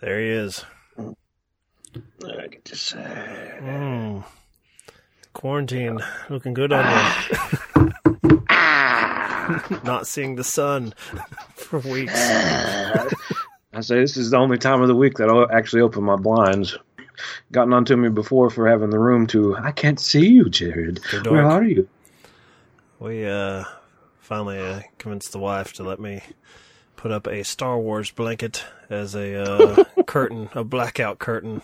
There he is. I get to say. Mm. Quarantine looking good on you. Not seeing the sun for weeks. I say this is the only time of the week that I'll actually open my blinds. Gotten onto me before for having the room to. I can't see you, Jared. Where are you? We uh, finally uh, convinced the wife to let me put up a Star Wars blanket as a uh, curtain, a blackout curtain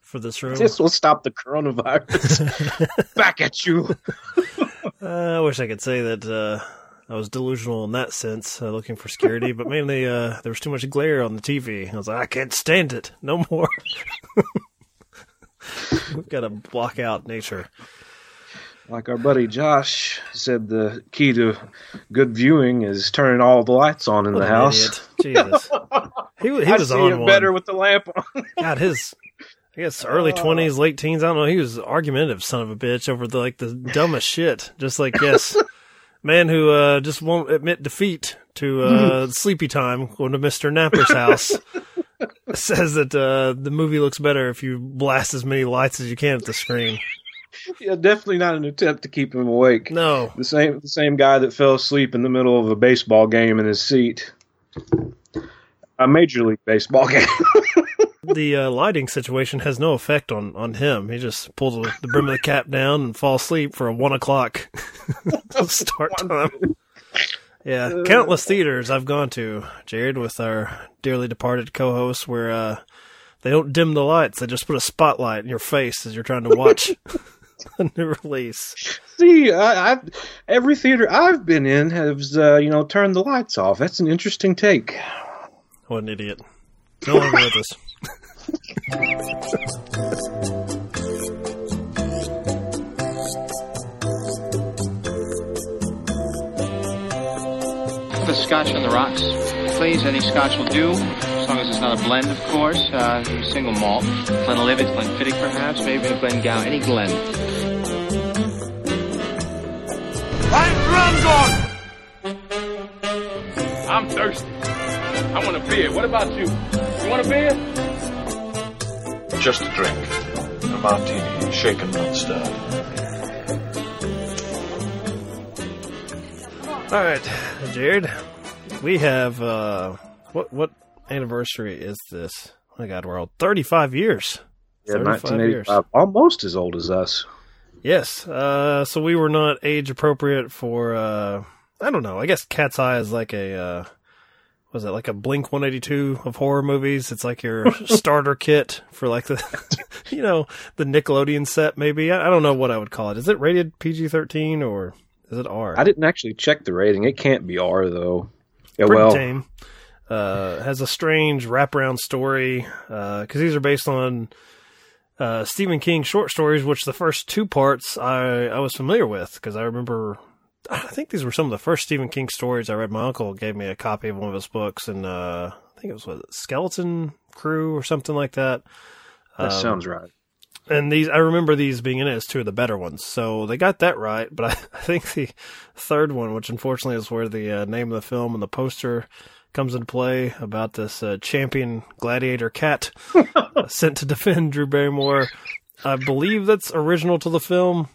for this room. This will stop the coronavirus. Back at you. Uh, I wish I could say that uh, I was delusional in that sense, uh, looking for security, but mainly uh, there was too much glare on the TV. I was like, I can't stand it. No more. We've got to block out nature. Like our buddy Josh said, the key to good viewing is turning all the lights on in What the house. idiot. Jesus. He, he was see on one. better with the lamp on. God, his I guess early twenties, late teens. I don't know. He was argumentative, son of a bitch, over the like the dumbest shit. Just like yes, man who uh, just won't admit defeat to uh, sleepy time going to Mister Napper's house. Says that uh, the movie looks better if you blast as many lights as you can at the screen. yeah, definitely not an attempt to keep him awake. No, The same the same guy that fell asleep in the middle of a baseball game in his seat. A major league baseball game. the uh, lighting situation has no effect on, on him. He just pulls the, the brim of the cap down and falls asleep for a one o'clock start time. Yeah, countless theaters I've gone to, Jared, with our dearly departed co-host, where uh, they don't dim the lights; they just put a spotlight in your face as you're trying to watch a new release. See, I, I've, every theater I've been in has uh, you know turned the lights off. That's an interesting take. What an idiot! No longer with us. The scotch on the rocks, please. Any scotch will do, as long as it's not a blend, of course. Uh, single malt. Glenlivet, Glenfiddich, perhaps, maybe a Glengow, any Glen. I'm thirsty. I want a beer. What about you? You want a beer? Just a drink. A martini, shaken, not stirred. All right, Jared, we have uh, what what anniversary is this? Oh my God, we're old. thirty-five years. Yeah, 35 1985, almost as old as us. Yes. Uh, so we were not age appropriate for, uh, I don't know. I guess Cat's Eye is like a, uh, was it like a Blink 182 of horror movies? It's like your starter kit for like the, you know, the Nickelodeon set maybe. I, I don't know what I would call it. Is it rated PG 13 or is it R? I didn't actually check the rating. It can't be R though. Yeah, Pretty well, tame. Uh, has a strange wraparound story because these are based on uh, Stephen King short stories, which the first two parts I I was familiar with because I remember. I think these were some of the first Stephen King stories I read. My uncle gave me a copy of one of his books, and uh, I think it was what, Skeleton Crew or something like that. that Um, sounds right. and these I remember these being in it as two of the better ones. So they got that right, but I, I think the third one, which unfortunately is where the uh, name of the film and the poster comes into play about this uh, champion gladiator cat uh, sent to defend Drew Barrymore. I believe that's original to the film.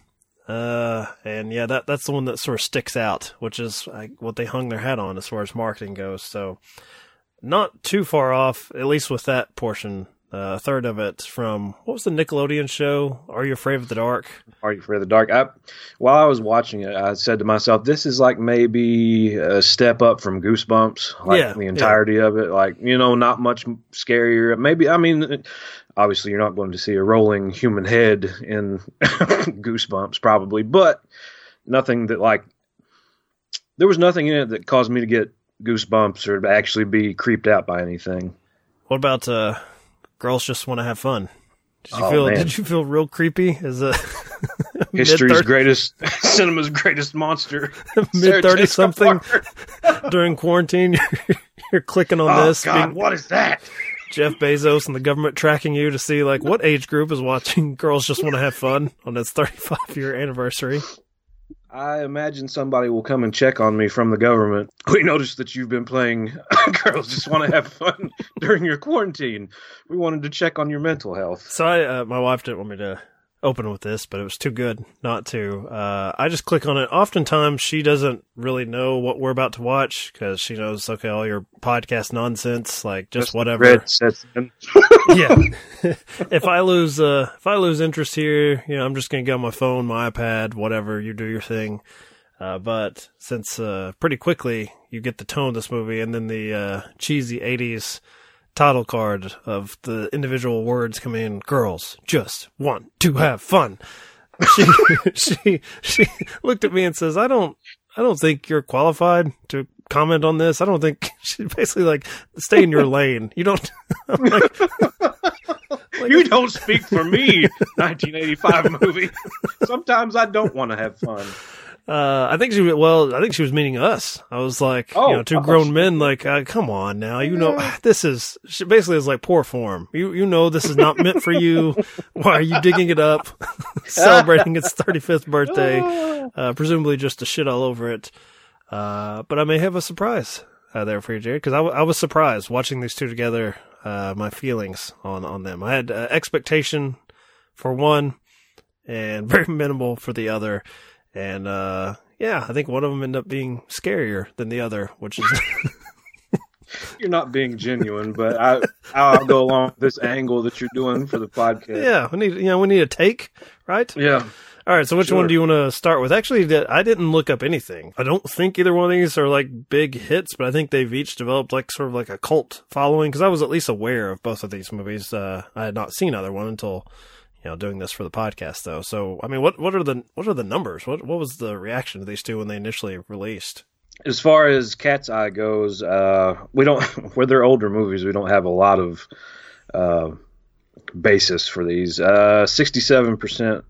Uh, and yeah, that that's the one that sort of sticks out, which is like, what they hung their hat on as far as marketing goes. So, not too far off, at least with that portion. Uh, a third of it from what was the Nickelodeon show? Are you afraid of the dark? Are you afraid of the dark? I, while I was watching it, I said to myself, "This is like maybe a step up from Goosebumps, like Yeah, the yeah. entirety of it. Like you know, not much scarier. Maybe I mean, obviously, you're not going to see a rolling human head in Goosebumps, probably, but nothing that like there was nothing in it that caused me to get goosebumps or to actually be creeped out by anything. What about uh, girls just want to have fun? Did you Oh, feel? man. Did you feel real creepy as a History's greatest, cinema's greatest monster. mid thirty something during quarantine? You're, you're clicking on Oh this. God, being what is that? Jeff Bezos and the government tracking you to see like what age group is watching Girls Just Want to Have Fun on its 35 year anniversary. I imagine somebody will come and check on me from the government. We noticed that you've been playing Girls Just Want to Have Fun during your quarantine. We wanted to check on your mental health. So I, uh, my wife didn't want me to open with this, but it was too good not to. Uh, I just click on it. Oftentimes, she doesn't really know what we're about to watch because she knows, okay, all your podcast nonsense, like just whatever. Red sets yeah. if I lose, uh, if I lose interest here, you know, I'm just gonna get on my phone, my iPad, whatever. You do your thing. Uh, but since uh, pretty quickly you get the tone of this movie, and then the uh, cheesy '80s title card of the individual words come in. Girls just want to have fun. She she she looked at me and says, "I don't I don't think you're qualified to comment on this. I don't think she basically like stay in your lane. You don't. I'm like, like- You don't speak for me, 1985 movie. Sometimes I don't want to have fun. Uh, I think she well, I think she was meaning us. I was like, you Oh, know, two oh, grown men. Like, uh, come on now, you know, this is she basically is like poor form. You you know this is not meant for you. Why are you digging it up, celebrating its thirty fifth birthday, uh, presumably just to shit all over it. Uh, but I may have a surprise uh, there for you, Jared, because I, w- I was surprised watching these two together. Uh, my feelings on on them. I had uh, expectation for one, and very minimal for the other. And uh, yeah, I think one of them ended up being scarier than the other, which is You're not being genuine, but I, I'll go along with this angle that you're doing for the podcast. yeah. We need you know we need a take, right? Yeah. All right. So which Sure. one do you want to start with? Actually, I didn't look up anything. I don't think either one of these are like big hits, but I think they've each developed like sort of like a cult following because I was at least aware of both of these movies. Uh, I had not seen either one until you know doing this for the podcast though. So I mean, what what are the what are the numbers? What what was the reaction to these two when they initially released? As far as Cat's Eye goes, uh, we don't. Where they're older movies, we don't have a lot of uh, basis for these. Uh, Sixty-seven percent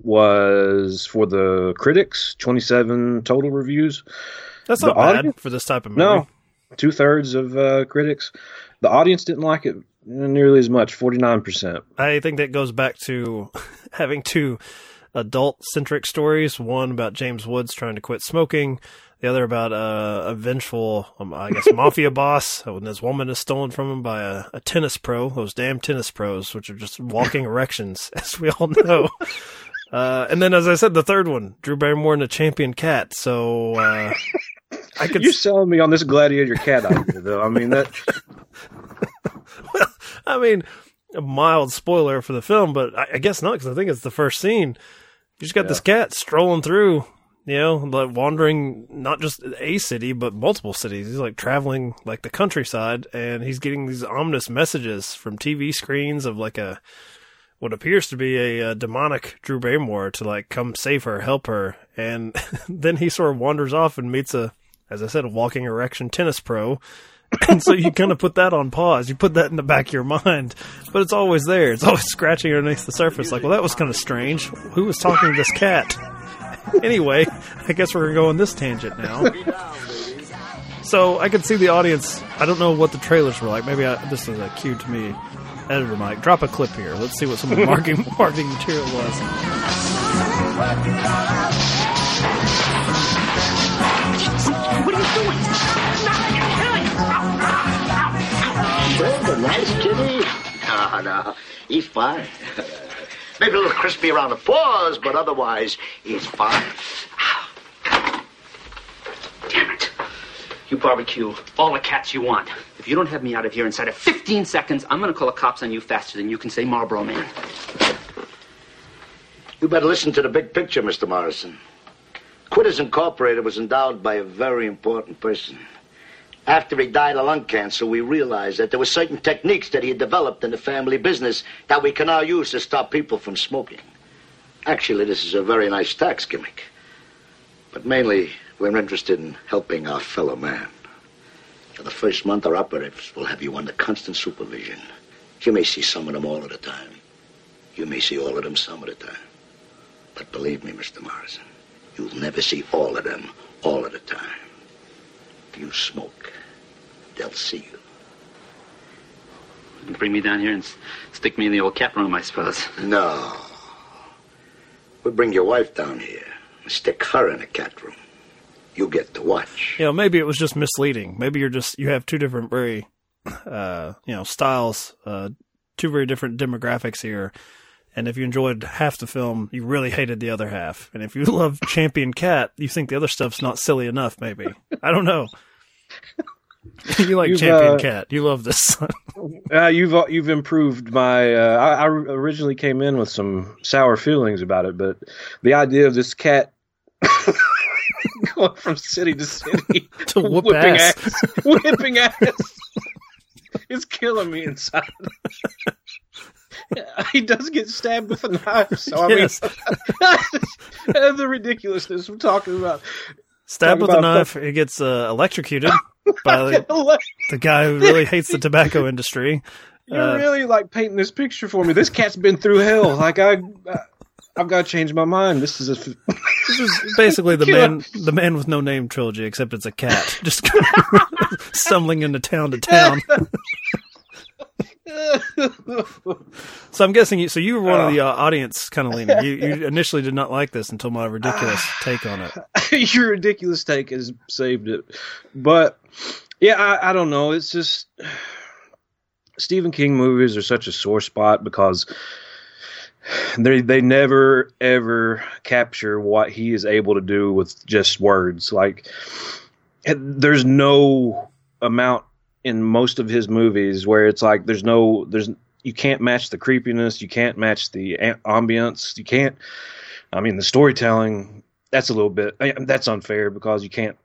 was for the critics. Twenty-seven total reviews. That's The not bad audience? for this type of movie. No, two thirds of uh, critics. The audience didn't like it nearly as much. Forty-nine percent. I think that goes back to having two adult centric stories. One about James Woods trying to quit smoking. The other about uh, a vengeful, um, I guess, mafia boss when this woman is stolen from him by a, a tennis pro. Those damn tennis pros, which are just walking erections, as we all know. Uh, and then, as I said, the third one, Drew Barrymore and a champion cat. So uh, I could You're selling me on this gladiator cat idea, though. I mean that. I mean, a mild spoiler for the film, but I, I guess not because I think it's the first scene. You just got this cat strolling through, you know, like wandering not just a city but multiple cities. He's like traveling like the countryside, and he's getting these ominous messages from TV screens of like a what appears to be a, uh demonic Drew Barrymore to like come save her, help her, and then he sort of wanders off and meets a, as I said, a walking erection tennis pro and so you kind of put that on pause. You put that in the back of your mind, but it's always there. It's always scratching underneath the surface. Like, well, that was kind of strange. Who was talking to this cat? anyway, I guess we're gonna go on this tangent now. So I could see the audience. I don't know what the trailers were like. Maybe I, this is a cue to me, editor Mike. Drop a clip here. Let's see what some of the marketing marketing material was. Well, a nice kitty. No, no, he's fine. Maybe a little crispy around the paws, but otherwise, he's fine. Damn it. You barbecue all the cats you want. If you don't have me out of here inside of 15 seconds, I'm gonna call the cops on you faster than you can say Marlboro Man. You better listen to the big picture, Mr. Morrison. Quitters Incorporated was endowed by a very important person. After he died of lung cancer, we realized that there were certain techniques that he had developed in the family business that we can now use to stop people from smoking. Actually, this is a very nice tax gimmick. But mainly, we're interested in helping our fellow man. For the first month, our operatives will have you under constant supervision. You may see some of them all at a time. You may see all of them some at a time. But believe me, Mr. Morrison, you'll never see all of them all at a time. You smoke, they'll see you. You can bring me down here and s- stick me in the old cat room, I suppose. No. We'll bring your wife down here. And stick her in a cat room. You get to watch. You know, maybe it was just misleading. Maybe you're just you have two different very, uh, you know, styles, uh, two very different demographics here. And if you enjoyed half the film, you really hated the other half. And if you love Champion Cat, you think the other stuff's not silly enough. Maybe I don't know. you like You've, Champion uh, Cat. You love this. Uh, you've you've improved my. Uh, I, I originally came in with some sour feelings about it, but the idea of this cat going from city to city To whoop whipping ass. whipping ass, is killing me inside. he does get stabbed with a knife, so Yes. I mean, the ridiculousness we're talking about. Stabbed with a knife, it gets uh, electrocuted by the, the guy who really hates the tobacco industry. You're Uh, really like painting this picture for me. This cat's been through hell. Like I, I I've got to change my mind. This is a. This is basically the man, the man with no name trilogy, except it's a cat just stumbling into town to town. So I'm guessing you. So you were one of the uh, audience, kind of leaning. You, you initially did not like this until my ridiculous take on it. Your ridiculous take has saved it, but yeah, I, I don't know. It's just Stephen King movies are such a sore spot because they they never ever capture what he is able to do with just words. Like there's no amount in most of his movies where it's like there's no there's you can't match the creepiness, you can't match the ambience, you can't. I mean, the storytelling that's a little bit I- that's unfair because you can't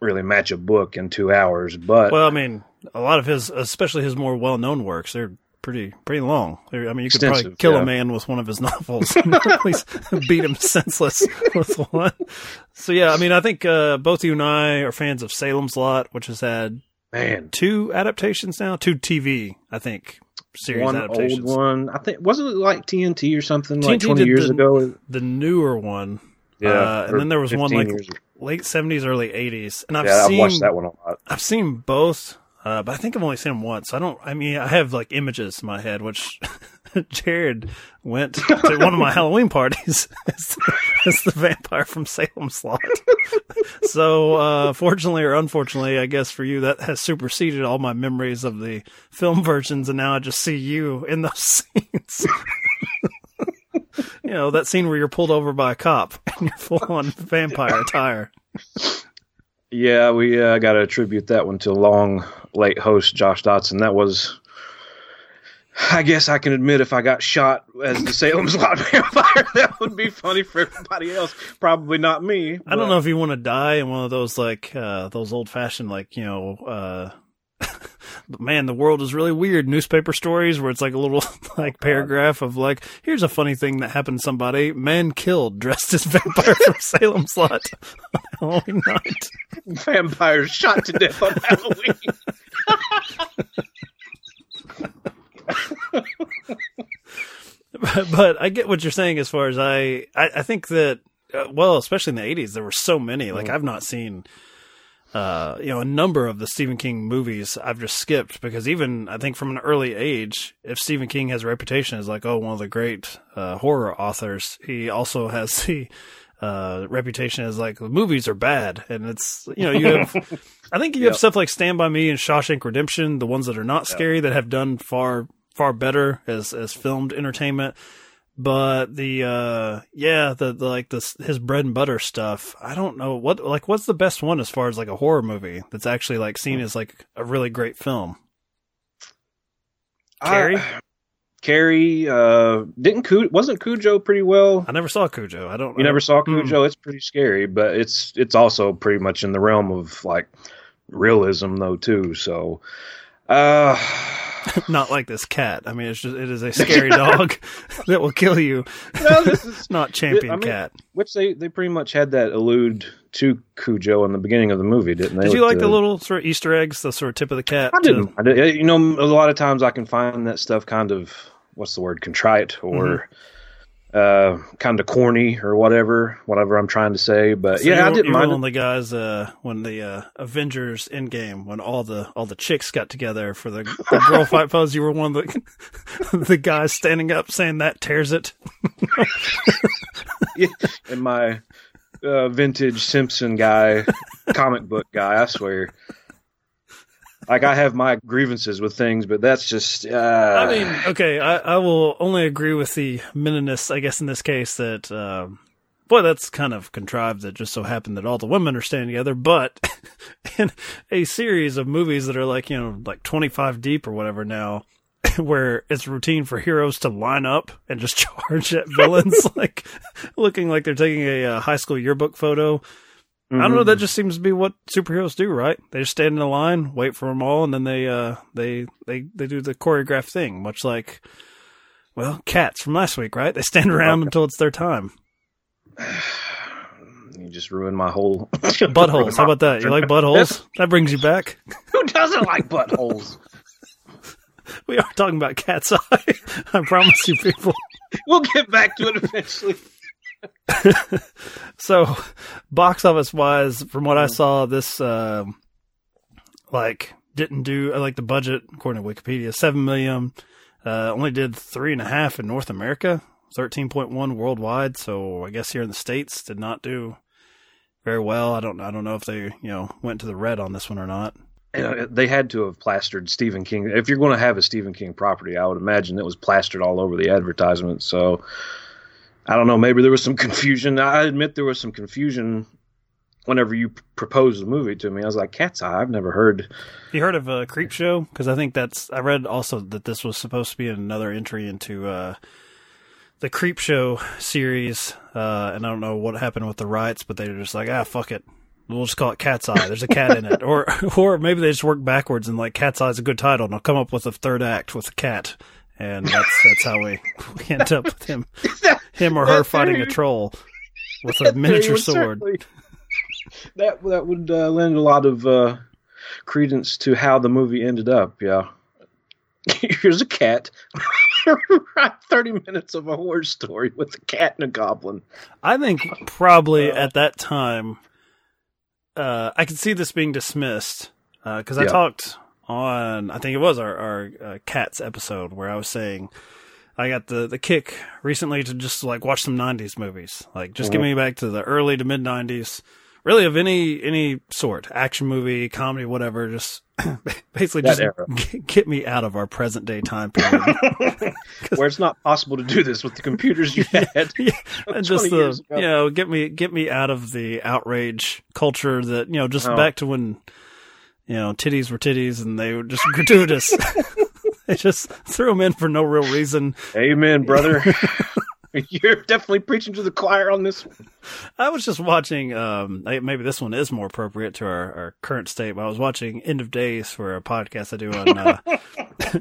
really match a book in two hours. But Well, I mean, a lot of his, especially his more well-known works, they're pretty pretty long. They're, I mean, you could probably kill yeah. a man with one of his novels, at least beat him senseless with one. So yeah, I mean, I think uh, both you and I are fans of Salem's Lot, which has had man, two adaptations now, two TV, I think, series one adaptations. old one. I think wasn't it like TNT or something like twenty years the- ago. The newer one, Yeah, uh, and then there was one like years late seventies, early eighties, and I've yeah, seen I've watched that one a lot. I've seen both, uh, but I think I've only seen them once. I don't. I mean, I have like images in my head, which Jared went to one of my Halloween parties as, the vampire from Salem's Lot. so, uh, fortunately or unfortunately, I guess for you, that has superseded all my memories of the film versions, and now I just see you in those scenes. you know that scene where you're pulled over by a cop and you're full on vampire attire. Yeah, we uh, got to attribute that one to long late host Josh Dotson. That was, I guess I can admit, if I got shot as the Salem's Lot vampire, that would be funny for everybody else. Probably not me. I don't know if you want to die in one of those like uh those old fashioned like you know uh man the world is really weird newspaper stories where it's like a little like paragraph of like here's a funny thing that happened to somebody man killed dressed as vampire from Salem's Lot on Halloween night. vampires shot to death on Halloween. but, I get what you're saying as far as I I, I think that uh, well especially in the 80s there were so many. Like I've not seen uh, you know, a number of the Stephen King movies I've just skipped because even I think from an early age, if Stephen King has a reputation as like, oh, one of the great uh, horror authors, he also has the uh, reputation as like the movies are bad, and it's you know you have, I think you have stuff like Stand by Me and Shawshank Redemption, the ones that are not scary that have done far far better as as filmed entertainment but the uh yeah the, the like this his bread and butter stuff i don't know what like what's the best one as far as like a horror movie that's actually like seen as like a really great film Carrie? I- Carrie, uh, didn't Cu- wasn't Cujo pretty well? i never saw cujo i don't You never saw Hmm. Cujo? It's pretty scary, but it's it's also pretty much in the realm of like realism though too. So, uh, not like this cat i mean it's just it is a scary dog that will kill you no, this is not champion I mean, cat which they they pretty much had that allude to Cujo in the beginning of the movie, didn't they? did you like the little sort of easter eggs the sort of tip of the cat I didn't. I did. You know, a lot of times I can find that stuff kind of what's the word, contrite or uh, kind of corny or whatever, whatever I'm trying to say. But So yeah, I didn't mind. the guys uh, when the uh, Avengers Endgame, when all the all the chicks got together for the, the girl fight pose. You were one of the the guys standing up saying that tears it. in my uh, vintage Simpson guy, comic book guy. I swear. Like I have my grievances with things, but that's just. Uh, I mean, okay, I, I will only agree with the minimist, I guess, in this case that, um, boy, that's kind of contrived. That just so happened that all the women are staying together, but in a series of movies that are like you know like twenty five deep or whatever now, where it's routine for heroes to line up and just charge at villains, like looking like they're taking a, uh high school yearbook photo. I don't know. That just seems to be what superheroes do, right? They just stand in a line, wait for them all, and then they uh they they they do the choreographed thing, much like well, cats from last week, right? They stand around until it's their time. you just ruined my whole Buttholes. How about that? You like buttholes? That brings you back. Who doesn't like buttholes? We are talking about Cat's Eye. I promise you, people. we'll get back to it eventually. So, box office wise, from what I saw, this um like didn't do like the budget according to Wikipedia seven million. Uh, only did three and a half in North America, thirteen point one worldwide. So I guess here in the states did not do very well. I don't I don't know if they you know went to the red on this one or not. Know, they had to have plastered Stephen King. If you're going to have a Stephen King property, I would imagine it was plastered all over the advertisement. So I don't know. Maybe there was some confusion. I admit there was some confusion whenever you p- proposed the movie to me. I was like, "Cat's Eye." I've never heard. You heard of uh, Creep Show? Because I think that's. I read also that this was supposed to be another entry into uh, the Creep Show series, uh, and I don't know what happened with the rights, but they were just like, ah, fuck it, we'll just call it Cat's Eye. There's a cat in it, or or maybe they just work backwards and like Cat's Eye is a good title, and I'll come up with a third act with a cat, and that's that's how we, we end up with him, him or her fighting a troll with a miniature sword. That that would uh, lend a lot of uh, credence to how the movie ended up. Yeah, here's a cat. thirty minutes of a horror story with a cat and a goblin. I think probably at that time, uh, I could see this being dismissed because I Yeah. talked on, I think it was our, our uh, cats episode where I was saying I got the, the kick recently to just like watch some '90s movies, like just give me back to the early to mid '90s, really of any any sort, action movie, comedy, whatever. Just basically That just era. get, get me out of our present day time period. Where it's not possible to do this with the computers you had. yeah, and just the you know get me get me out of the outrage culture that you know just Oh. back to when you know titties were titties and they were just gratuitous. they just threw him in for no real reason. Amen, brother. You're definitely preaching to the choir on this one. I was just watching. Um, maybe this one is more appropriate to our, our current state. But I was watching End of Days for a podcast I do on uh,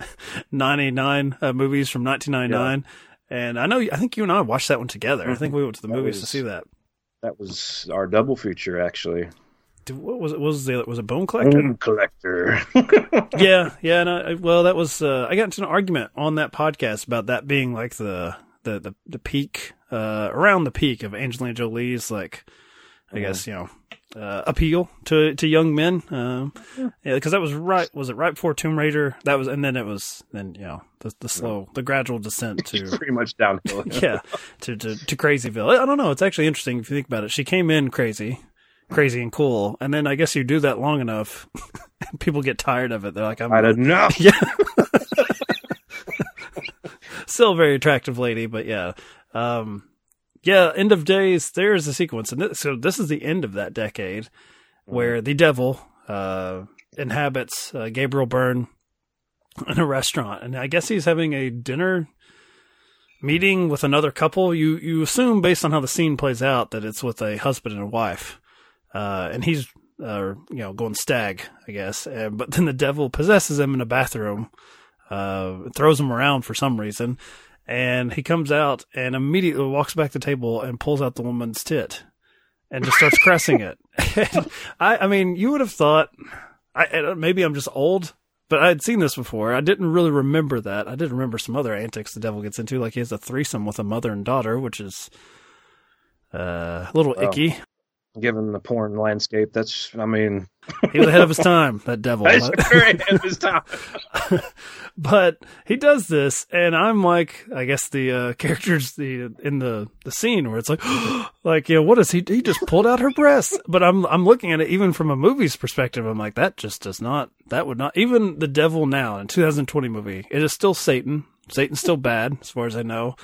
99 uh, movies from 1999. And I know, I think you and I watched that one together. I think we went to the That movies to see that. That was our double feature, actually. What was it? Was the was a Bone Collector? Bone collector. yeah, yeah. And I, well, that was uh, I got into an argument on that podcast about that being like the the the, the peak uh, around the peak of Angelina Jolie's like I guess you know uh, appeal to to young men. Um, yeah, because that was right. Was it right before Tomb Raider? That was, and then it was then you know the the slow the gradual descent to Pretty much downhill. yeah to, to to crazyville. I don't know. It's actually interesting if you think about it. She came in crazy. Crazy and cool, and then I guess you do that long enough, people get tired of it. They're like, "I'm I don't know. yeah. Still a very attractive lady, but yeah. Um, yeah, end of days, there's a sequence. And this, so this is the end of that decade where the devil uh, inhabits uh, Gabriel Byrne in a restaurant. And I guess he's having a dinner meeting with another couple. You, you assume, based on how the scene plays out, that it's with a husband and a wife. Uh, and he's, uh, you know, going stag, I guess. Uh, but then the devil possesses him in a bathroom, uh, throws him around for some reason. And he comes out and immediately walks back to the table and pulls out the woman's tit and just starts caressing it. I, I mean, you would have thought, I, maybe I'm just old, but I had seen this before. I didn't really remember that. I did remember some other antics the devil gets into, like he has a threesome with a mother and daughter, which is uh, a little icky. Given the porn landscape. That's, I mean, He was ahead of his time, that devil. that's very ahead of his time. but he does this, and I'm like, I guess the uh, characters the in the the scene where it's like, like you know, what is he? He just pulled out her breasts. But I'm I'm looking at it even from a movie's perspective. I'm like, that just does not. That would not. Even the devil now in 2020 movie, it is still Satan. Satan's still bad, as far as I know.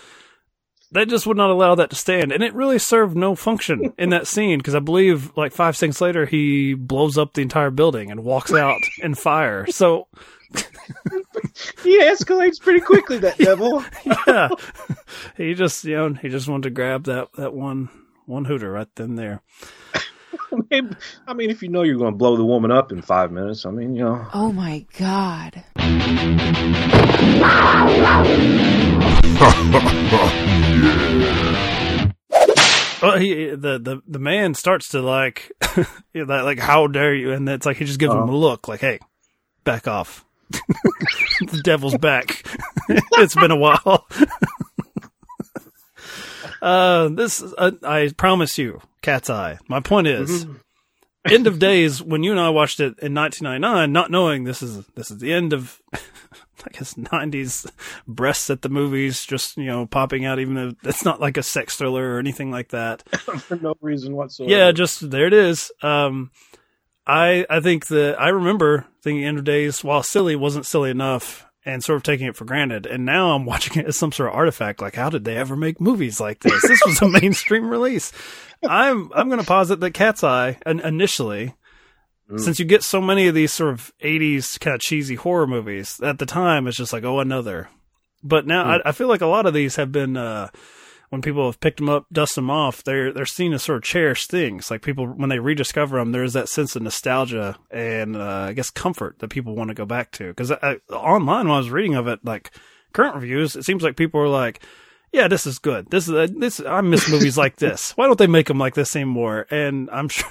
They just would not allow that to stand, and it really served no function in that scene because I believe like five seconds later he blows up the entire building and walks out in fire. So He escalates pretty quickly, that devil. yeah, he just you know he just wanted to grab that that one one hooter right then there. Maybe- I mean, if you know you're going to blow the woman up in five minutes, I mean, you know. Oh my god. Well, he the the the man starts to like, that, like how dare you, and it's like he just gives him a look, like hey, back off. the devil's back. it's been a while. uh, this uh, I promise you, Cat's Eye. My point is, end of days when you and I watched it in 1999, not knowing this is this is the end of. I guess '90s breasts at the movies, just you know, popping out. Even though it's not like a sex thriller or anything like that. For no reason whatsoever. Yeah, just there it is. Um, I I think that I remember thinking End of Days, while silly, wasn't silly enough, and sort of taking it for granted. And now I'm watching it as some sort of artifact. Like, how did they ever make movies like this? This was a mainstream release. I'm I'm going to posit that Cat's Eye in- initially. Since you get so many of these sort of 80s kind of cheesy horror movies, at the time it's just like, oh, another. But now I, I feel like a lot of these have been, uh, when people have picked them up, dust them off, they're they're seen as sort of cherished things. Like people when they rediscover them, there's that sense of nostalgia and uh, I guess comfort that people want to go back to. Because online, when I was reading of it, like current reviews, it seems like people are like, "Yeah, this is good. This is uh, this. I miss movies like this. Why don't they make them like this anymore?" And I'm sure,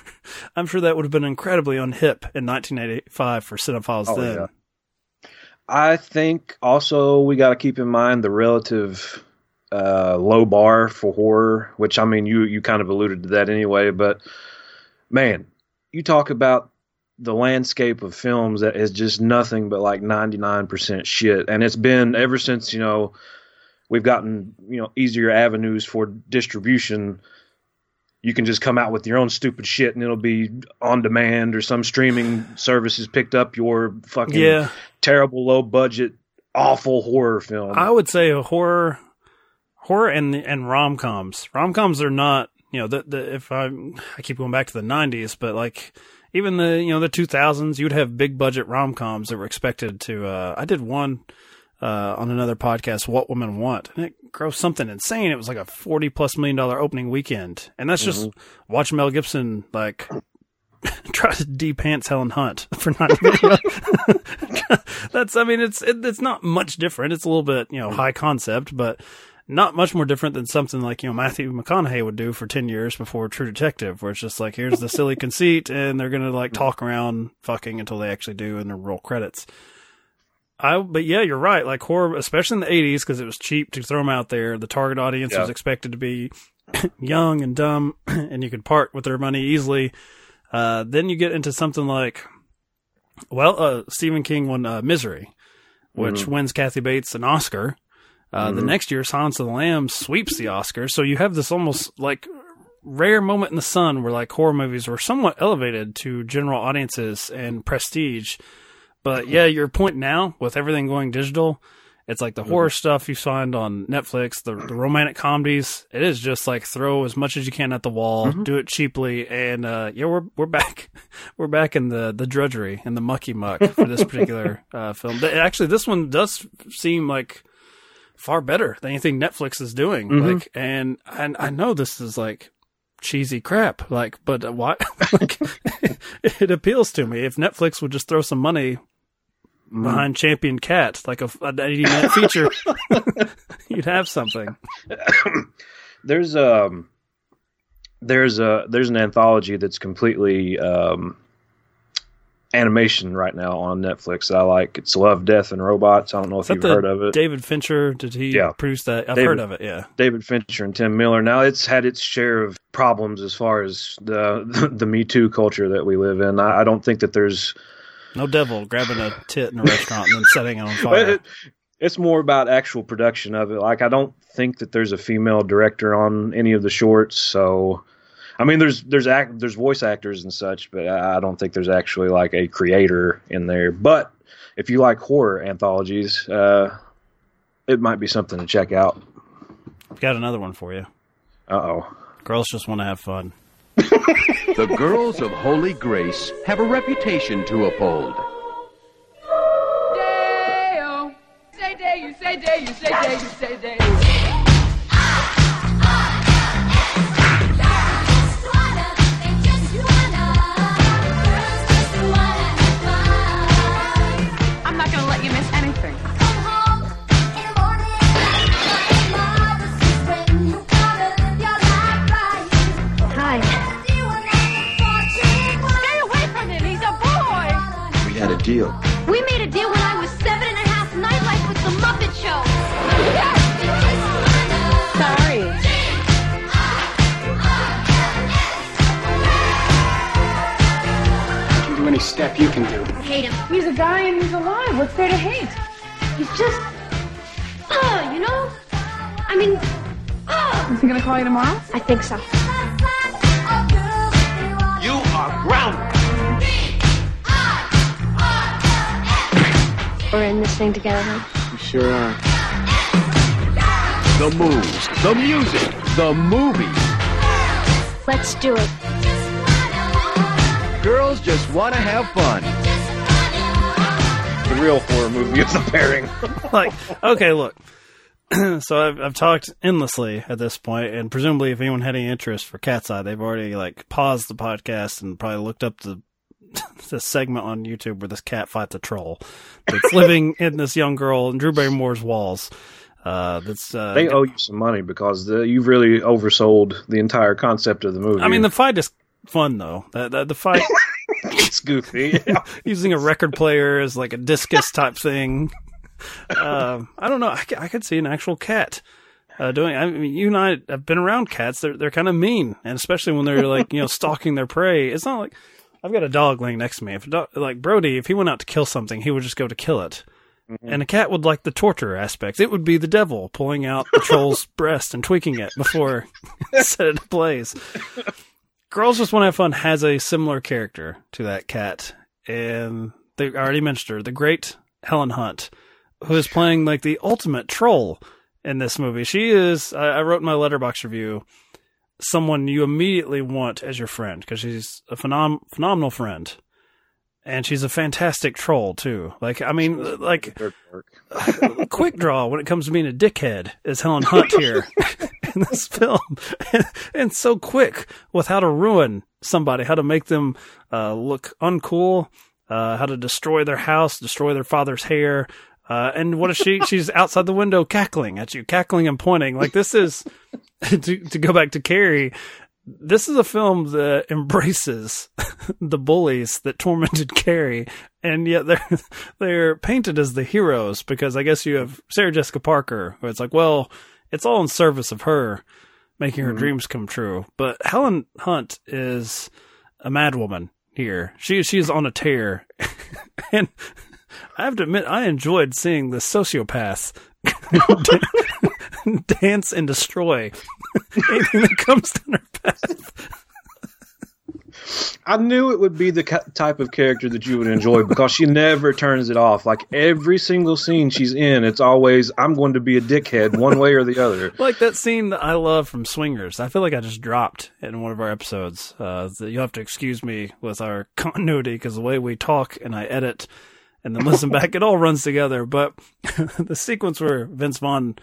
I'm sure that would have been incredibly unhip in 1985 for cinephiles Oh, then. yeah. I think also we got to keep in mind the relative uh, low bar for horror, which I mean, you you kind of alluded to that anyway. But man, you talk about the landscape of films that is just nothing but like ninety nine percent shit, and it's been ever since you know we've gotten you know easier avenues for distribution. You can just come out with your own stupid shit, and it'll be on demand, or some streaming services picked up your fucking Yeah. terrible low budget awful horror film. I would say a horror, horror and and rom coms. Rom coms are not, you know, the, the if I I keep going back to the '90s, but like even the you know the 2000s, you'd have big budget rom coms that were expected to. Uh, I did one uh, on another podcast, What Women Want, and it grossed something insane. It was like a 40 plus million dollar opening weekend, and that's just watch Mel Gibson like. try to de-pants Helen Hunt for not. That's, I mean, it's it, it's not much different. It's a little bit, you know, high concept, but not much more different than something like you know Matthew McConaughey would do for ten years before True Detective, where it's just like here's the silly conceit, and they're gonna like talk around fucking until they actually do, and then roll credits. I, but yeah, you're right. Like horror, especially in the '80s, because it was cheap to throw them out there. The target audience Yeah. was expected to be young and dumb, and you could part with their money easily. Uh, then you get into something like, well, uh, Stephen King won uh, Misery, which wins Kathy Bates an Oscar. Uh, The next year, Silence of the Lambs sweeps the Oscars. So you have this almost like rare moment in the sun where like horror movies were somewhat elevated to general audiences and prestige. But yeah, your point now with everything going digital, it's like the horror stuff you find on Netflix, the, the romantic comedies. It is just like throw as much as you can at the wall, do it cheaply, and uh, yeah, we're we're back, we're back in the the drudgery and the mucky muck for this particular uh, film. Actually, this one does seem like far better than anything Netflix is doing. Like, and and I know this is like cheesy crap, like, but why? like, it appeals to me. If Netflix would just throw some money behind Champion Cat, like a, an 80 minute feature, you'd have something. there's um there's a there's an anthology that's completely um animation right now on Netflix that I like. It's Love, Death, and Robots. I don't know if you've heard of it. David Fincher? Did he Yeah. produce that? I've David- heard of it. Yeah. David Fincher and Tim Miller. Now it's had its share of problems as far as the the, the Me Too culture that we live in. I, I don't think that there's No devil grabbing a tit in a restaurant and then setting it on fire. it, it's more about actual production of it. Like I don't think that there's a female director on any of the shorts. So, I mean, there's there's act there's voice actors and such, but I I don't think there's actually like a creator in there. But if you like horror anthologies, uh, it might be something to check out. I've Got another one for you. Uh oh. Girls just want to have fun. The girls of Holy Grace have a reputation to uphold. Day-o. Say day, you say day, you say day, you say day. Deal. We made a deal when I was seven and a half nightlife with the Muppet Show. Sorry. can do any step you can do. I hate him. He's a guy and he's alive. What's there to hate? He's just, uh, you know? I mean, uh, Is he gonna call you tomorrow? I think so. We're in this thing together, huh? You sure are. The moves, the music, the movies. Let's do it. Girls just want to have fun. The real horror movie is the pairing. like, okay, look. so I've I've talked endlessly at this point, and presumably, if anyone had any interest for Cat's Eye, they've already like paused the podcast and probably looked up the the segment on YouTube where this cat fights a troll that's living in this young girl in Drew Barrymore's walls. Uh, that's uh, they owe you some money because the, you've really oversold the entire concept of the movie. I mean, the fight is fun though. The, the, the fight it's goofy. using a record player as like a discus type thing. Um, I don't know. I could see an actual cat uh, doing. I mean, you and I have been around cats. They're they're kind of mean, and especially when they're like you know stalking their prey. It's not like I've got a dog laying next to me. If a dog, like Brody, if he went out to kill something, he would just go to kill it. Mm-hmm. And a cat would like the torture aspect. It would be the devil pulling out the troll's breast and tweaking it before set it ablaze. Girls Just Want to Have Fun has a similar character to that cat. And they already mentioned her, the great Helen Hunt, who is playing like the ultimate troll in this movie. She is, I, I wrote in my Letterboxd review, someone you immediately want as your friend because she's a phenom- phenomenal friend. And she's a fantastic troll too. Like, I mean, like, quick draw when it comes to being a dickhead is Helen Hunt here in this film, and, and so quick with how to ruin somebody, how to make them uh, look uncool, uh, how to destroy their house, destroy their father's hair. Uh, and what is she? She's outside the window cackling at you, cackling and pointing. Like this is to to go back to Carrie. This is a film that embraces the bullies that tormented Carrie, and yet they're they're painted as the heroes because I guess you have Sarah Jessica Parker, it's like, well, it's all in service of her making her dreams come true. But Helen Hunt is a madwoman here. She she is on a tear, and I have to admit, I enjoyed seeing the sociopath dance and destroy anything that comes down her path. I knew it would be the type of character that you would enjoy because she never turns it off. Like every single scene she's in, it's always I'm going to be a dickhead one way or the other. Like that scene that I love from Swingers. I feel like I just dropped in one of our episodes. Uh, you'll have to excuse me with our continuity because the way we talk and I edit and then listen back, it all runs together. But the sequence where Vince Vaughn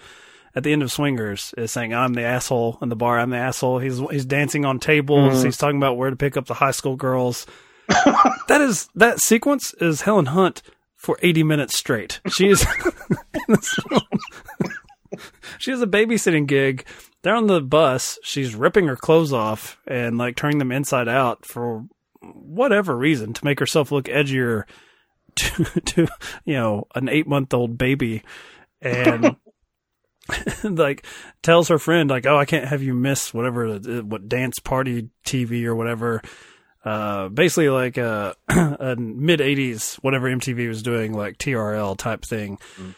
at the end of Swingers is saying, "I'm the asshole in the bar. I'm the asshole." He's he's dancing on tables. Mhm. He's talking about where to pick up the high school girls. that is that sequence is Helen Hunt for 80 minutes straight. She is in this film. she has a babysitting gig. They're on the bus. She's ripping her clothes off and like turning them inside out for whatever reason to make herself look edgier to, to you know an eight month old baby, and like tells her friend like, "Oh, I can't have you miss whatever uh, what dance party TV or whatever." Uh, basically like a, a mid '80s whatever MTV was doing, like TRL type thing.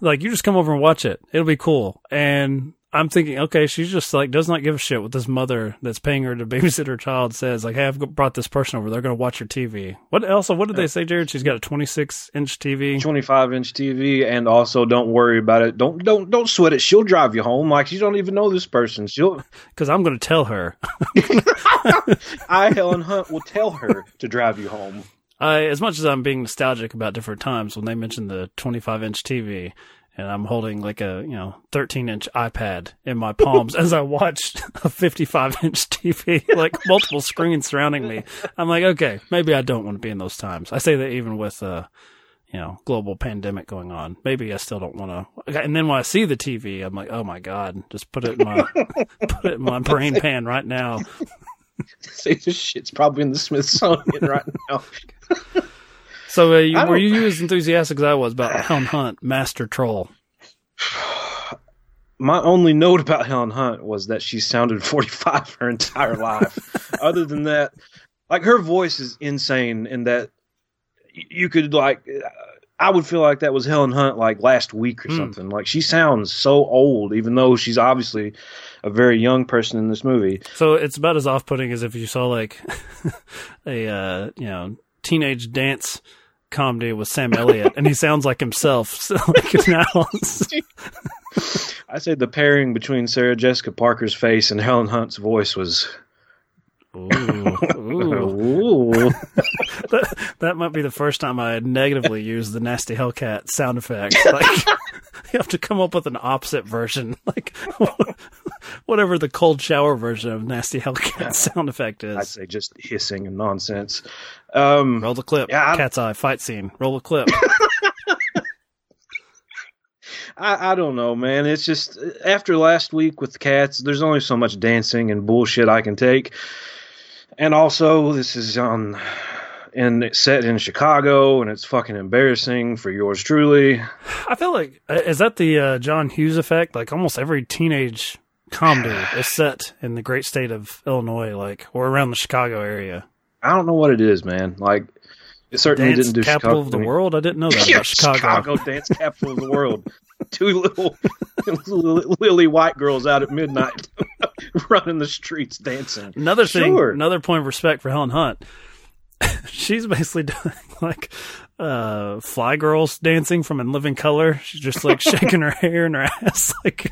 Like you just come over and watch it; it'll be cool. And I'm thinking, okay, she's just like does not give a shit what this mother that's paying her to babysit her child says. Like, hey, I've brought this person over; they're going to watch your TV. What else? What did they say, Jared? She's got a 26 inch TV. 25 inch TV, and also don't worry about it. Don't don't don't sweat it. She'll drive you home. Like you don't even know this person. She'll because I'm going to tell her. I Helen Hunt will tell her to drive you home. I, as much as I'm being nostalgic about different times when they mentioned the 25 inch TV, and I'm holding like a you know 13 inch iPad in my palms as I watched a 55 inch TV, like multiple screens surrounding me. I'm like, okay, maybe I don't want to be in those times. I say that even with uh, you know, global pandemic going on. Maybe I still don't want to. And then when I see the TV, I'm like, oh my god, just put it in my put it in my brain pan right now. See, this shit's probably in the Smithsonian right now. So uh, you, were you as enthusiastic as I was about Helen Hunt, Master Troll? My only note about Helen Hunt was that she sounded 45 her entire life. Other than that, like her voice is insane in that you could like I would feel like that was Helen Hunt like last week or Hmm. something. Like she sounds so old, even though she's obviously a very young person in this movie. So it's about as off-putting as if you saw like a uh, you know teenage dance comedy with Sam Elliott, and he sounds like himself. So like now, I say the pairing between Sarah Jessica Parker's face and Helen Hunt's voice was. ooh, ooh. Ooh. that, that might be the first time I negatively used the nasty Hellcat sound effect. Like you have to come up with an opposite version, like whatever the cold shower version of nasty Hellcat sound effect is. I'd say just hissing and nonsense. Um, Roll the clip. Yeah, Cat's eye fight scene. Roll the clip. I, I don't know, man. It's just after last week with the cats, there's only so much dancing and bullshit I can take. And also, this is on and it's set in Chicago, and it's fucking embarrassing for yours truly. I feel like uh, is that the uh, John Hughes effect? Like almost every teenage comedy is set in the great state of Illinois, like or around the Chicago area. I don't know what it is, man. Like it certainly Dance didn't do capital Chicago of the world. I didn't know that Yeah, about Chicago. dance capital of the world. Two little lily white girls out at midnight running the streets dancing. Another thing, Sure. another point of respect for Helen Hunt. She's basically doing like uh fly girls dancing from In Living Color. She's just like shaking her hair and her ass like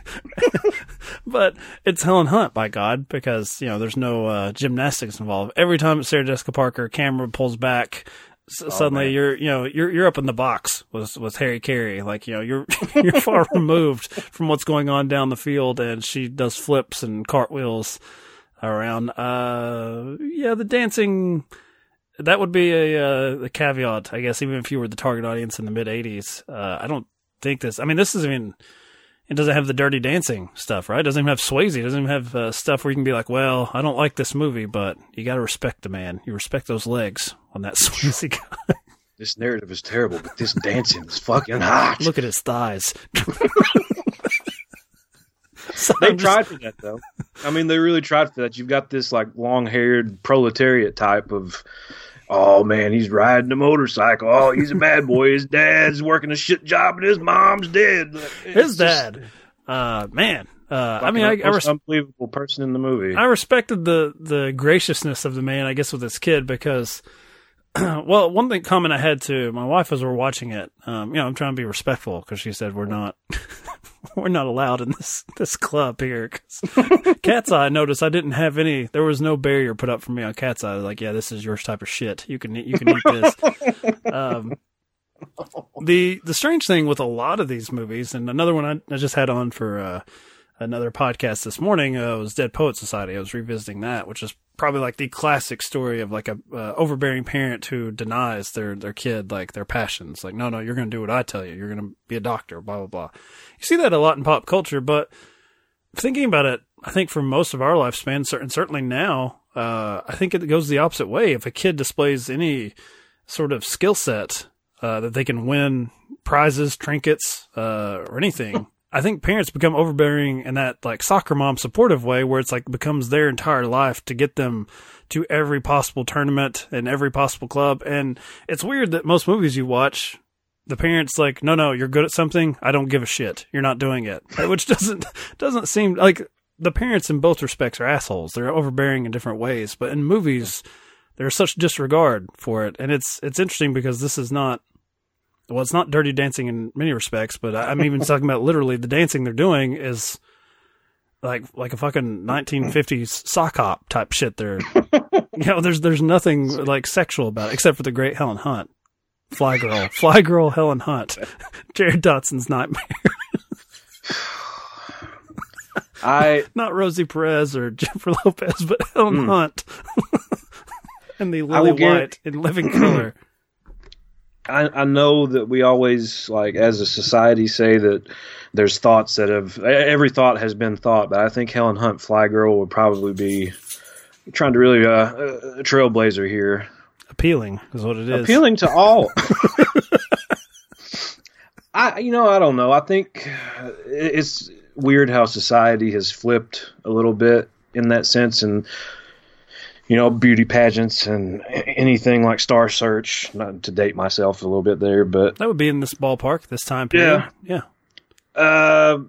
but it's Helen Hunt by God because you know there's no uh gymnastics involved. Every time it's Sarah Jessica Parker camera pulls back s- suddenly man. you're you know you're you're up in the box with with Harry Caray like you know you're you're far removed from what's going on down the field and she does flips and cartwheels around. Uh, yeah, the dancing. That would be a, uh, a caveat, I guess. Even if you were the target audience in the mid '80s, uh, I don't think this. I mean, this is even. It doesn't have the dirty dancing stuff, right? It doesn't even have Swayze. It doesn't even have uh, stuff where you can be like, "Well, I don't like this movie, but you got to respect the man. You respect those legs on that Swayze guy. This narrative is terrible, but this dancing is fucking hot. Look at his thighs." So They I'm just- tried for that though. I mean, they really tried for that. You've got this like long-haired proletariat type of, oh man, he's riding a motorcycle. Oh, he's a bad boy. His dad's working a shit job, and his mom's dead. It's his just dad, uh, man. Uh, I mean, I, I, res- unbelievable person in the movie. I respected the the graciousness of the man, I guess, with his kid because, well, one thing comment I had to my wife as we're watching it, um, you know, I'm trying to be respectful because she said we're not we're not allowed in this this club here. 'Cause Cat's Eye, I noticed I didn't have any. There was no barrier put up for me on Cat's Eye. Like, yeah, this is your type of shit. You can eat- you can eat this. um, the the strange thing with a lot of these movies, and another one I, I just had on for uh, another podcast this morning uh, was Dead Poet Society. I was revisiting that, which is probably like the classic story of like a uh, overbearing parent who denies their their kid like their passions. Like, no, no, you're going to do what I tell you. You're going to be a doctor. Blah blah blah. You see that a lot in pop culture, but thinking about it, I think for most of our lifespan, cer- and certainly now, uh, I think it goes the opposite way. If a kid displays any sort of skill set uh, that they can win prizes, trinkets, uh, or anything, I think parents become overbearing in that like soccer mom supportive way, where it's like becomes their entire life to get them to every possible tournament and every possible club. And it's weird that most movies you watch, the parents like, no, no, you're good at something. I don't give a shit. You're not doing it, which doesn't doesn't seem like the parents in both respects are assholes. They're overbearing in different ways, but in movies, there's such disregard for it, and it's it's interesting because this is not. Well, it's not dirty dancing in many respects, but I'm even talking about literally the dancing they're doing is like like a fucking 1950s sock hop type shit. They're you know there's there's nothing like sexual about it except for the great Helen Hunt, Fly Girl, Fly Girl Helen Hunt, Jared Dotson's nightmare. I not Rosie Perez or Jennifer Lopez, but Helen Mm. Hunt and the Lily will get- White in Living Color. I, I know that we always like as a society say that there's thoughts that have every thought has been thought, but I think Helen Hunt Fly Girl would probably be trying to really uh, a trailblazer here, Appealing is what it is. appealing to all. I you know I don't know. I think uh, it's weird how society has flipped a little bit in that sense and you know beauty pageants and anything like Star Search. Not to date myself a little bit there, but That would be in this ballpark this time period. Yeah. uh,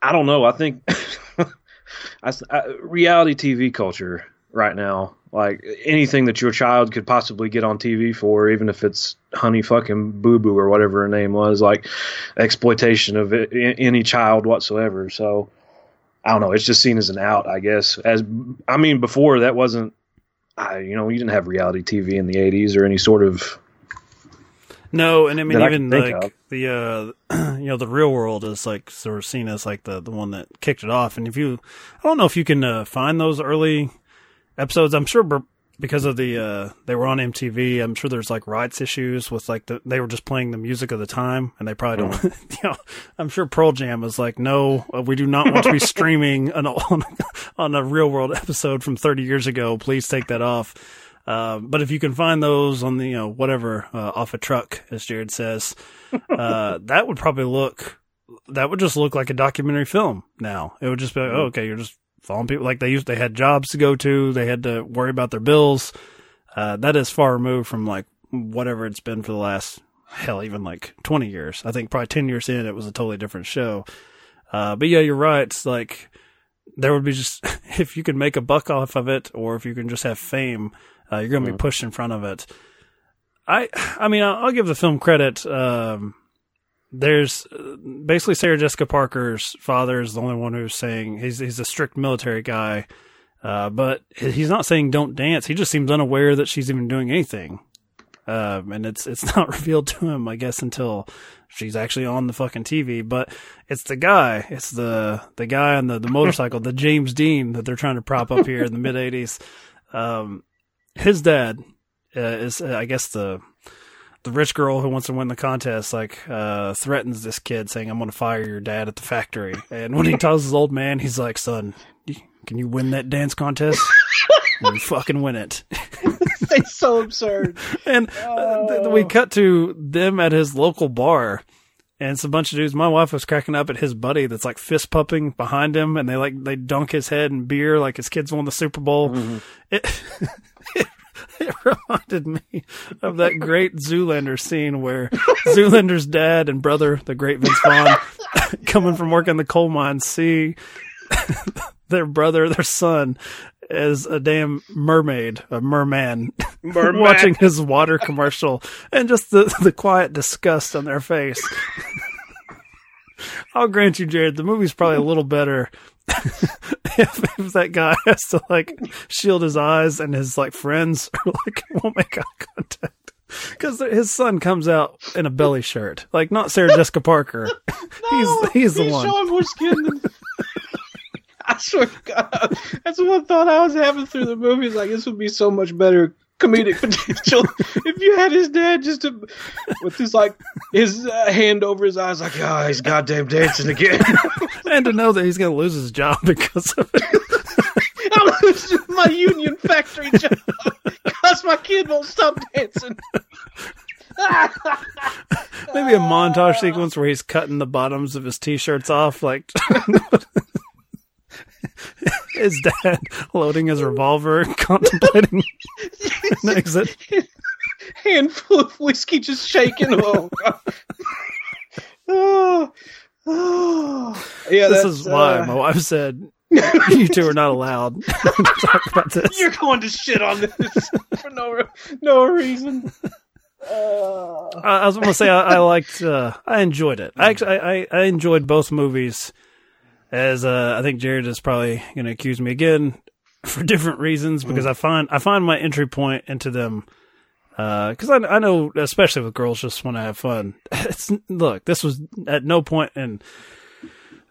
I don't know. I think I, I- reality TV culture right now, like anything that your child could possibly get on TV for, even if it's Honey fucking Boo Boo or whatever her name was, like exploitation of it, any child whatsoever. So I don't know. It's just seen as an out, I guess. As I mean, before that wasn't. I, you know, you didn't have reality TV in the '80s or any sort of No, and I mean That I even like of. the uh you know the real world is like sort of seen as like the the one that kicked it off. And if you, I don't know if you can uh, find those early episodes. I'm sure because of the uh they were on MTV. I'm sure there's like rights issues with like the they were just playing the music of the time, and they probably don't. you know, I'm sure Pearl Jam is like, no, uh, we do not want to be streaming an, on on a real world episode from 30 years ago. Please take that off. Uh, but if you can find those on the, you know, whatever, uh, off a truck, as Jared says, uh, that would probably look, that would just look like a documentary film now. It would just be like, oh, okay, you're just following people like they used, they had jobs to go to, they had to worry about their bills. Uh, that is far removed from like whatever it's been for the last, hell, even like 20 years. I think probably 10 years in, it was a totally different show. Uh, but yeah, you're right. It's like, there would be just, if you can make a buck off of it, or if you can just have fame, uh, you're going to be pushed in front of it. I, I mean, I'll, I'll give the film credit. Um, there's basically Sarah Jessica Parker's father is the only one who's saying he's he's a strict military guy, uh, but he's not saying don't dance. He just seems unaware that she's even doing anything, um, and it's it's not revealed to him, I guess, until she's actually on the fucking TV. But it's the guy, it's the the guy on the the motorcycle, the James Dean that they're trying to prop up here in the mid '80s. Um, his dad uh, is, uh, I guess, the the rich girl who wants to win the contest. Like uh, threatens this kid, saying, "I'm going to fire your dad at the factory." And when he tells his old man, he's like, "Son, can you win that dance contest?" and you fucking win it. it's so absurd. and uh, th- we cut to them at his local bar. And it's a bunch of dudes. My wife was cracking up at his buddy that's like fist pumping behind him, and they like they dunk his head in beer like his kids won the Super Bowl. It, it it reminded me of that great Zoolander scene where Zoolander's dad and brother, the great Vince Vaughn, coming from work in the coal mine, see their brother, their son, as a damn mermaid, a merman, Merman. watching his water commercial, and just the the quiet disgust on their face. I'll grant you, Jared, the movie's probably a little better if, if that guy has to like shield his eyes and his like friends are like won't make eye contact because his son comes out in a belly shirt, like not Sarah Jessica Parker. he's he's the he's one. showing more skin than. I swear to God, that's one thought I was having through the movie. Like this would be so much better comedic potential if you had his dad just to, with his like his uh, hand over his eyes, like, oh, he's goddamn dancing again. and to know that he's going to lose his job because of it. I'm losing my union factory job because my kid won't stop dancing. Maybe a montage sequence where he's cutting the bottoms of his t-shirts off, like his dad loading his revolver, contemplating an exit. Handful of whiskey just shaking. Oh, God. oh, oh. Yeah, this is why uh, my wife said you two are not allowed to talk about this. You're going to shit on this for no no reason. Uh, I, I was going to say I, I liked, uh, I enjoyed it. I actually, I, I, I enjoyed both movies. As uh, I think Jared is probably going to accuse me again for different reasons because I find I find my entry point into them because I, I know especially with girls just want to have fun. It's look, this was at no point in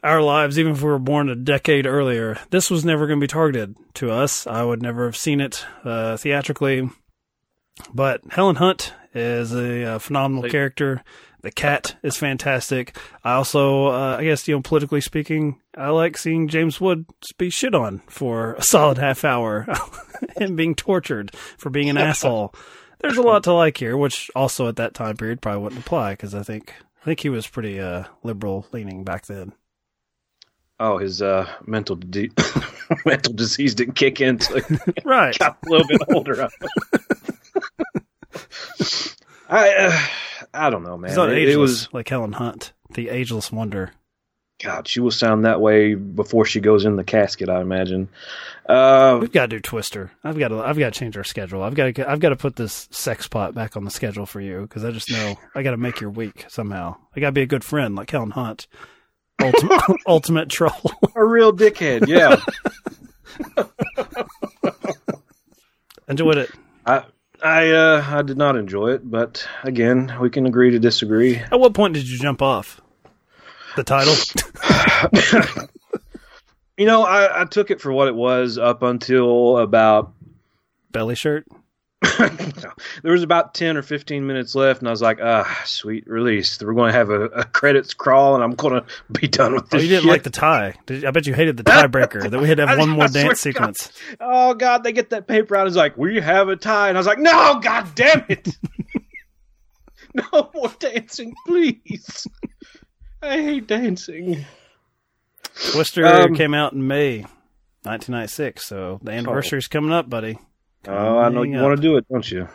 our lives, even if we were born a decade earlier, this was never going to be targeted to us. I would never have seen it uh, theatrically. But Helen Hunt is a, uh phenomenal character. The cat is fantastic. I also, uh, I guess, you know, politically speaking, I like seeing James Wood be shit on for a solid half hour and being tortured for being an asshole. There's a lot to like here, which also at that time period probably wouldn't apply because I think I think he was pretty uh, liberal leaning back then. oh, his uh, mental mental disease didn't kick in Right. got a little bit older. I uh, I don't know, man. Not It- ageless it was like Helen Hunt, the ageless wonder. God. She will sound that way before she goes in the casket. I imagine. Uh, We've got to do Twister. I've got to. I've got to change our schedule. I've got to. I've got to put this sex pot back on the schedule for you because I just know I got to make your week somehow. I got to be a good friend like Helen Hunt, ultimate ultimate troll. a real dickhead. Yeah. Enjoyed it. I I uh, I did not enjoy it, but again, we can agree to disagree. At what point did you jump off the title? You know, I, I took it for what it was up until about Belly shirt. there was about ten or fifteen minutes left, and I was like, "Ah, sweet release. We're going to have a, a credits crawl, and I'm going to be done with Oh, this." you didn't shit. like the tie. Did, I bet you hated the tiebreaker that we had to have one more dance to God. sequence. Oh God, they get that paper out. It's like, we have a tie, and I was like, no, God damn it, no more dancing, please. I hate dancing. Twister Um, came out in May 1996, so the anniversary's coming up, buddy. Oh, I know you Coming want to do it, don't you?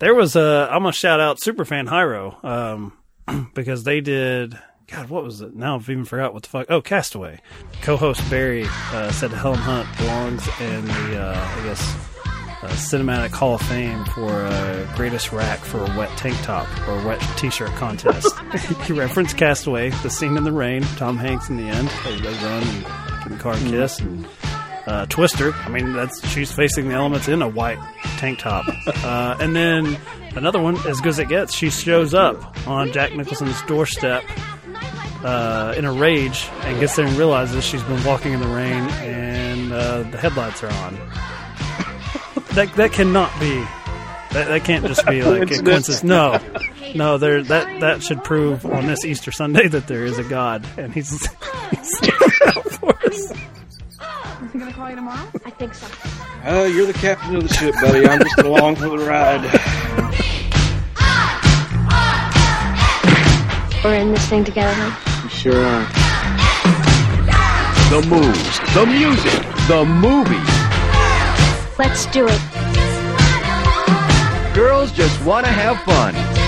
There was a. I'm gonna shout out Superfan Hyro, um, because they did. God, what was it? Now I've even forgot what the fuck. Oh, Castaway. Co-host Barry uh, said Helen Hunt belongs in the, uh, I guess, uh, Cinematic Hall of Fame for uh, greatest rack for a wet tank top or wet t-shirt contest. he referenced Castaway, the scene in the rain, Tom Hanks in the end. They, they run and give the car a kiss and uh, Twister. I mean, that's she's facing the elements in a white tank top. Uh, and then another one, as good as it gets, she shows up on Jack Nicholson's doorstep uh, in a rage and gets there and realizes she's been walking in the rain and uh, the headlights are on. that that cannot be. That, that can't just be like a Coincidence. coincidence. No, no. There that that should prove on this Easter Sunday that there is a God and He's. he's out for us. Is he gonna call you tomorrow? I think so. Uh, you're the captain of the ship, buddy. I'm just along for the ride. We're in this thing together, huh? Sure are. The moves, the music, the movies. Let's do it. Girls just want to have fun.